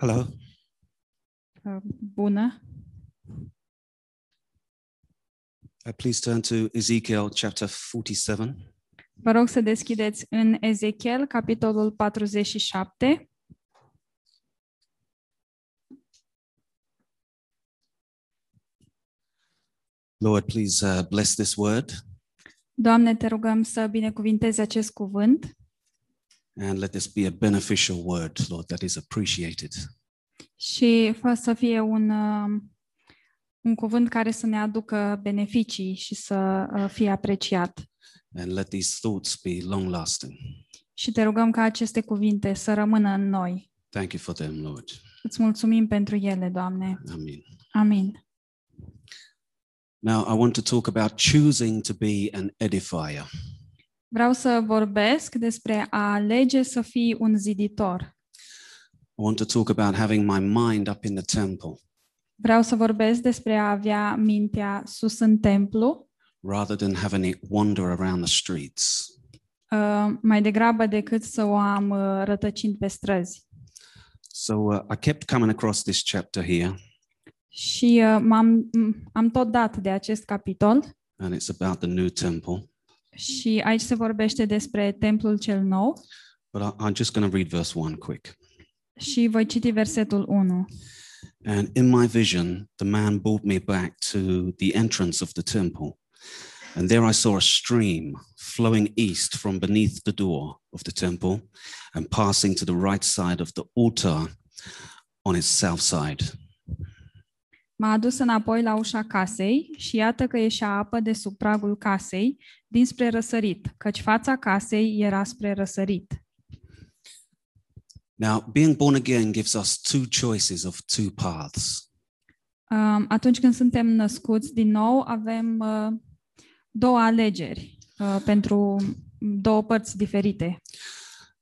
Hello. Uh, Bună! Uh, please turn to Ezekiel chapter 47. Vă rog să deschideți în Ezechiel, capitolul 47. Lord, please uh, bless this word Doamne, te rugăm să binecuvintezi acest cuvânt and let this be a beneficial word, Lord, that is appreciated. și fă să fie un, uh, un cuvânt care să ne aducă beneficii și să uh, fie apreciat. And let these thoughts be long lasting. Și te rugăm ca aceste cuvinte să rămână în noi. Thank you for them, Lord. Îți mulțumim pentru ele, Doamne. Amen. Amin. Now, I want to talk about choosing to be an edifier. Vreau să vorbesc despre a alege să fii un ziditor. I want to talk about having my mind up in the temple Vreau să vorbesc despre a avea mintea sus în templu, rather than having it wander around the streets. uh, mai degrabă decât să o am uh, rătăcind pe străzi. So uh, I kept coming across this chapter here, Și uh, m-am, m- am tot dat de acest capitol and it's about the new temple. Și aici se vorbește despre templul cel nou But I, I'm just going to read verse 1 quick. și voi citi versetul 1. And in my vision, the man brought me back to the entrance of the temple. And there I saw a stream flowing east from beneath the door of the temple and passing to the right side of the altar on its south side. M-a adus înapoi la ușa casei și iată că ieșea apă de sub pragul casei dinspre răsărit, căci fața casei era spre răsărit. Now, being born again gives us two choices of two paths. Um, Atunci când suntem născuți din nou, avem uh, două alegeri uh, pentru două părți diferite.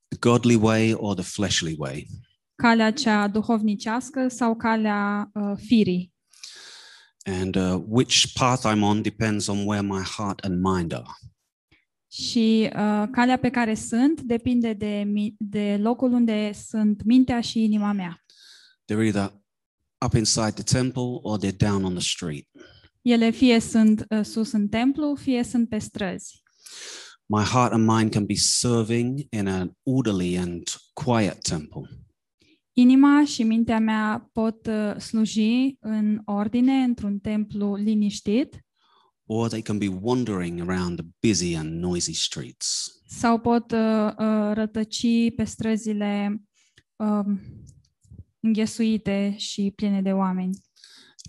The godly way or the fleshly way. Calea cea duhovnicească sau calea uh, firii. And uh, which path I'm on depends on where my heart and mind are. Și uh, calea pe care sunt depinde de, mi- de locul unde sunt mintea și inima mea. They're either up inside the temple or they're down on the street. Ele fie sunt uh, sus în templu, fie sunt pe străzi. My heart and mind can be serving in an orderly and quiet temple, Inima și mintea mea pot uh, sluji în ordine, într-un templu liniștit, or they can be wandering around the busy and noisy streets. sau pot uh, uh, rătăci pe străzile um, înghesuite și pline de oameni.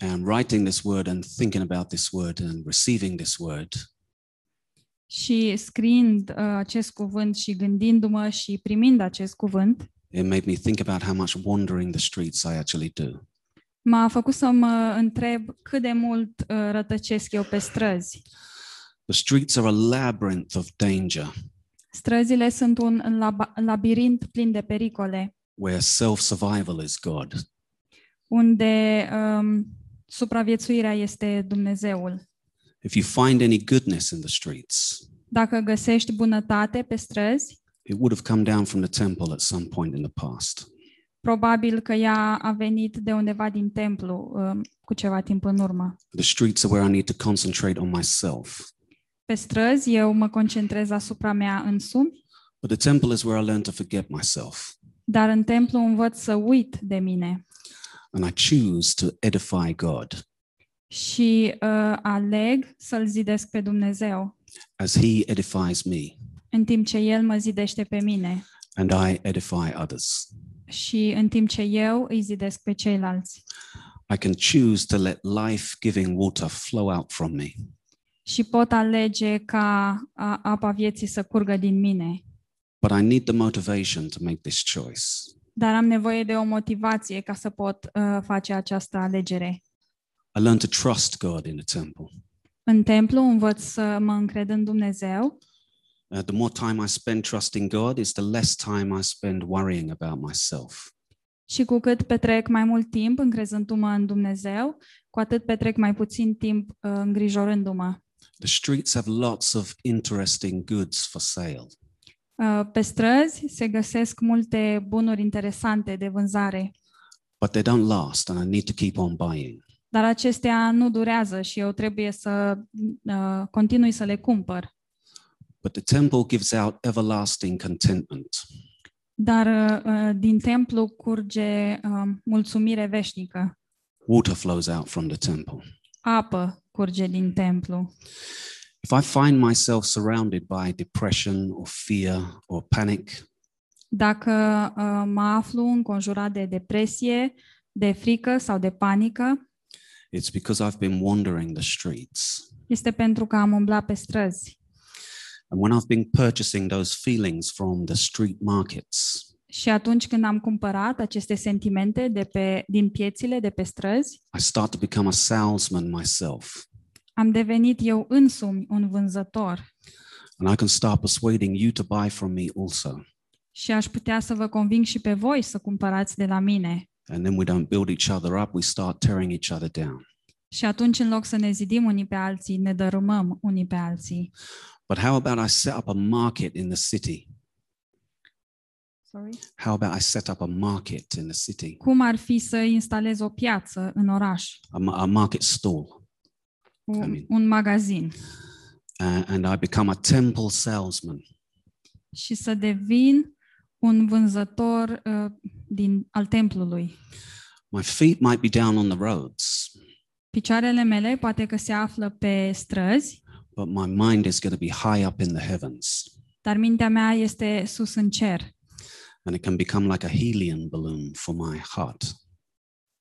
And writing this word and thinking about this word and receiving this word, Și scriind uh, acest cuvânt și gândindu-mă și primind acest cuvânt, it made me think about how much wandering the streets I actually do. m-a făcut să mă întreb cât de mult uh, rătăcesc eu pe străzi. The streets are a labyrinth of danger Străzile sunt un lab- labirint plin de pericole, where self survival is God. unde um, supraviețuirea este Dumnezeul. If you find any goodness in the streets, Dacă găsești bunătate pe străzi, it would have come down from the temple at some point in the past. probabil că ea a venit de undeva din templu um, cu ceva timp în urmă. The streets are where I need to concentrate on myself. Pe străzi eu mă concentrez asupra mea însumi, But the temple is where I learn to forget myself dar în templu învăț să uit de mine and I choose to edify God și uh, aleg să-L zidesc pe Dumnezeu, as He edifies me în timp ce El mă zidește pe mine and I edify others. și în timp ce eu îi zidesc pe ceilalți. I can choose to let life giving water flow out from me Și pot alege ca a, apa vieții să curgă din mine. But I need the motivation to make this choice. Dar am nevoie de o motivație ca să pot uh, face această alegere. I learn to trust God in the temple. În templu învăț să mă încred în Dumnezeu Uh, the more time I spend trusting God, is the less time I spend worrying about myself. și cu cât petrec mai mult timp încrezându-mă în Dumnezeu, cu atât petrec mai puțin timp uh, îngrijorându-mă. The streets have lots of interesting goods for sale. Uh, Pe străzi se găsesc multe bunuri interesante de vânzare. but they don't last, and I need to keep on buying. Dar acestea nu durează și eu trebuie să uh, continui să le cumpăr. But the temple gives out everlasting contentment. Dar uh, din templu curge uh, mulțumire veșnică. Water flows out from the temple. Apă curge din templu. If I find myself surrounded by depression or fear or panic, Dacă uh, mă aflu înconjurat de depresie, de frică sau de panică, it's because I've been wandering the streets. este pentru că am umblat pe străzi. And when I've been purchasing those feelings from the street markets, Și atunci când am cumpărat aceste sentimente de pe, din piețile de pe străzi, I start to become a salesman myself. am devenit eu însumi un vânzător And I can start persuading you to buy from me also. și aș putea să vă conving și pe voi să cumpărați de la mine. And then we don't build each other up, we start tearing each other down. Și atunci, în loc să ne zidim unii pe alții, ne dărâmăm unii pe alții. But how about I set up a market in the city? Sorry? How about I set up a market in the city? Cum ar fi să instalez o piață în oraș, A, ma- a market stall. un, Amin. un magazin, Uh, and I become a temple salesman. și să devin un vânzător uh, din, al templului. My feet might be down on the roads, Picioarele mele poate că se află pe străzi, but my mind is going to be high up in the heavens. dar mintea mea este sus în cer. And it can become like a helium balloon for my heart.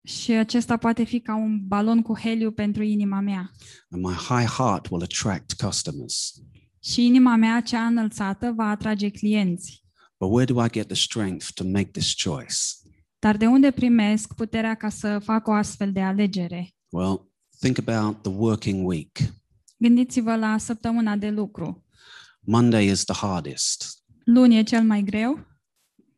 Și acesta poate fi ca un balon cu heliu pentru inima mea. And my high heart will attract customers. Și inima mea cea înălțată va atrage clienți. But where do I get the strength to make this choice? Dar de unde primesc puterea ca să fac o astfel de alegere? Well, think about the working week. Gândiți-vă la săptămâna de lucru. Monday is the hardest Luni e cel mai greu,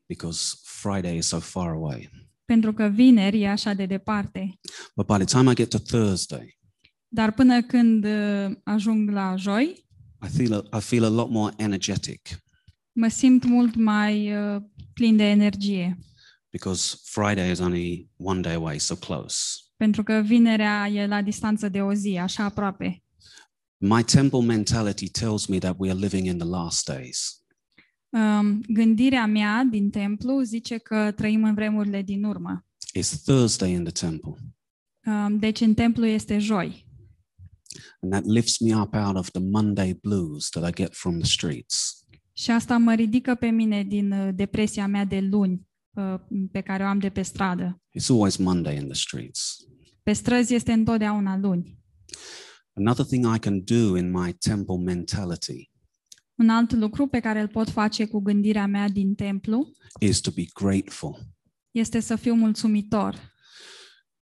because Friday is so far away. pentru că vineri e așa de departe. But by the time I get to Thursday, Dar până când uh, ajung la joi, I feel a, I feel a lot more energetic mă simt mult mai uh, plin de energie. because Friday is only one day away, so close. Pentru că vinerea e la distanță de o zi, așa aproape. My temple mentality tells me that we are living in the last days. Um, gândirea mea din templu zice că trăim în vremurile din urmă. It's Thursday in the temple, Um, deci în templu este joi. and that lifts me up out of the Monday blues that I get from the streets. Și asta mă ridică pe mine din uh, depresia mea de luni uh, pe care o am de pe stradă. It's always Monday in the streets. Pe străzi este întotdeauna luni. Another thing I can do in my temple mentality Un alt lucru pe care îl pot face cu gândirea mea din templu is to be grateful. este să fiu mulțumitor.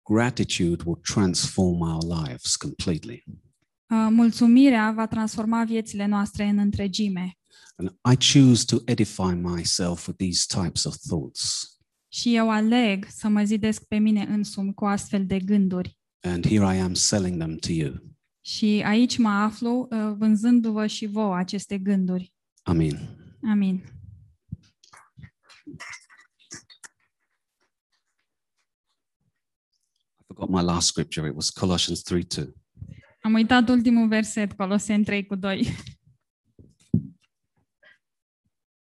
Gratitude will transform our lives completely. Uh, Mulțumirea va transforma viețile noastre în întregime. And I choose to edify myself with these types of thoughts. Și eu aleg să mă zidesc pe mine însumi cu astfel de gânduri. And here I am selling them to you. Și aici mă aflu uh, vânzându-vă și vouă aceste gânduri. Amen. Amin. I forgot my last scripture. It was Colossians 3 2. Am uitat ultimul verset, Coloseni 3 cu 2.